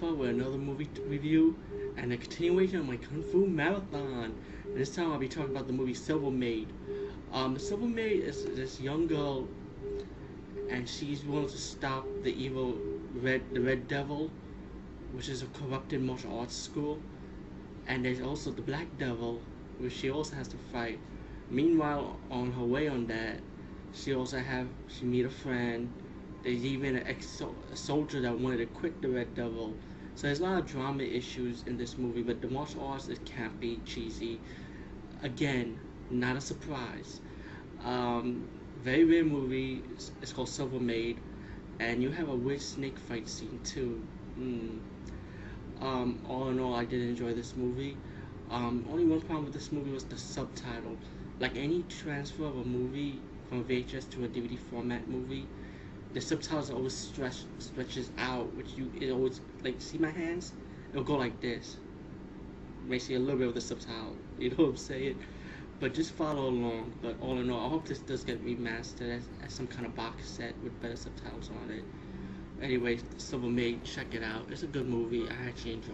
with another movie review and a continuation of my Kung Fu Marathon. And this time I'll be talking about the movie Silver Maid. Um, Silver Maid is this young girl, and she's willing to stop the evil Red, the Red Devil, which is a corrupted martial arts school. And there's also the Black Devil, which she also has to fight. Meanwhile, on her way on that, she also have she meet a friend. There's even an ex soldier that wanted to quit the Red Devil. So there's a lot of drama issues in this movie, but the martial arts is campy, cheesy. Again, not a surprise. Um, very weird movie. It's, it's called Silver Maid, and you have a weird snake fight scene too. Mm. Um, all in all, I did enjoy this movie. Um, only one problem with this movie was the subtitle. Like any transfer of a movie from VHS to a DVD format movie, the subtitles always stretch stretches out, which you it always like see my hands, it'll go like this. See a little bit of the subtitle. You know what I'm saying? But just follow along. But all in all, I hope this does get remastered as, as some kind of box set with better subtitles on it. Anyway, Silver Maid, check it out. It's a good movie. I actually enjoyed. it.